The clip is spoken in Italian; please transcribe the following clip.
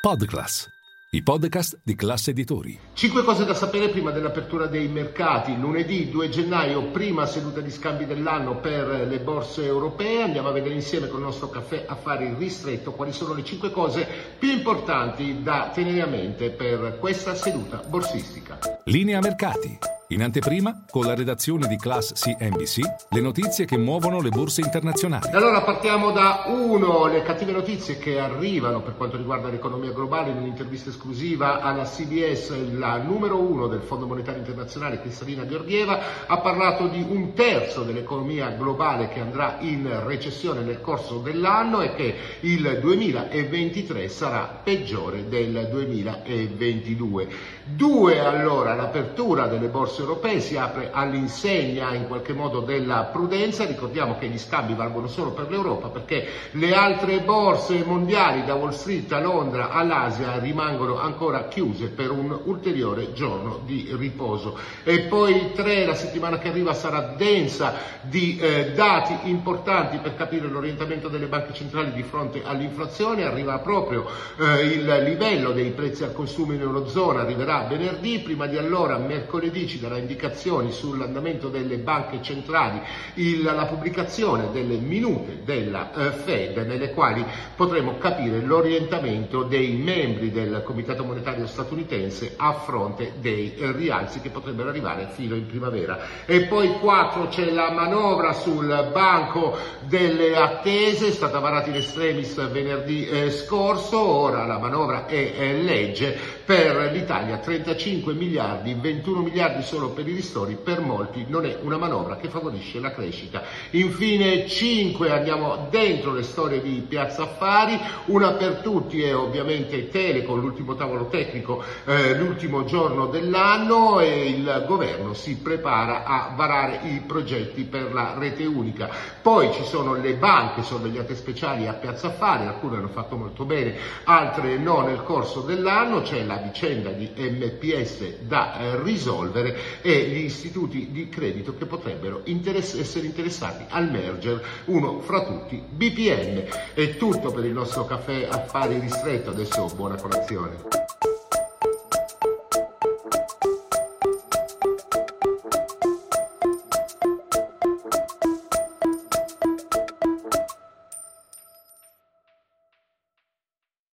Podclass, i podcast di classe editori. Cinque cose da sapere prima dell'apertura dei mercati. Lunedì 2 gennaio, prima seduta di scambi dell'anno per le borse europee. Andiamo a vedere insieme con il nostro caffè affari ristretto quali sono le cinque cose più importanti da tenere a mente per questa seduta borsistica. Linea mercati. In anteprima, con la redazione di Class CNBC, le notizie che muovono le borse internazionali. Allora partiamo da uno, le cattive notizie che arrivano per quanto riguarda l'economia globale in un'intervista esclusiva alla CBS, la numero uno del Fondo Monetario Internazionale, Cristalina Georgieva, ha parlato di un terzo dell'economia globale che andrà in recessione nel corso dell'anno e che il 2023 sarà peggiore del 2022. Due allora, l'apertura delle borse europee si apre all'insegna in qualche modo della prudenza, ricordiamo che gli scambi valgono solo per l'Europa perché le altre borse mondiali da Wall Street a Londra all'Asia rimangono ancora chiuse per un ulteriore giorno di riposo. E poi tre, la settimana che arriva sarà densa di eh, dati importanti per capire l'orientamento delle banche centrali di fronte all'inflazione, arriva proprio eh, il livello dei prezzi al consumo in Eurozona, arriverà venerdì, prima di allora mercoledì ci darà darà indicazioni sull'andamento delle banche centrali, il, la pubblicazione delle minute della eh, Fed nelle quali potremo capire l'orientamento dei membri del Comitato Monetario statunitense a fronte dei eh, rialzi che potrebbero arrivare fino in primavera. E poi 4 c'è la manovra sul banco delle attese, è stata varata in estremis venerdì eh, scorso, ora la manovra è, è legge per l'Italia 35 miliardi, 21 miliardi solo per i ristori, per molti non è una manovra che favorisce la crescita. Infine 5 andiamo dentro le storie di Piazza Affari, una per tutti è ovviamente Telecom, l'ultimo tavolo tecnico, eh, l'ultimo giorno dell'anno e il governo si prepara a varare i progetti per la rete unica. Poi ci sono le banche sorvegliate speciali a Piazza Affari, alcune hanno fatto molto bene, altre no nel corso dell'anno, c'è la vicenda di MPS da eh, risolvere e gli istituti di credito che potrebbero interess- essere interessati al merger, uno fra tutti BPM. È tutto per il nostro caffè affari ristretto, adesso buona colazione.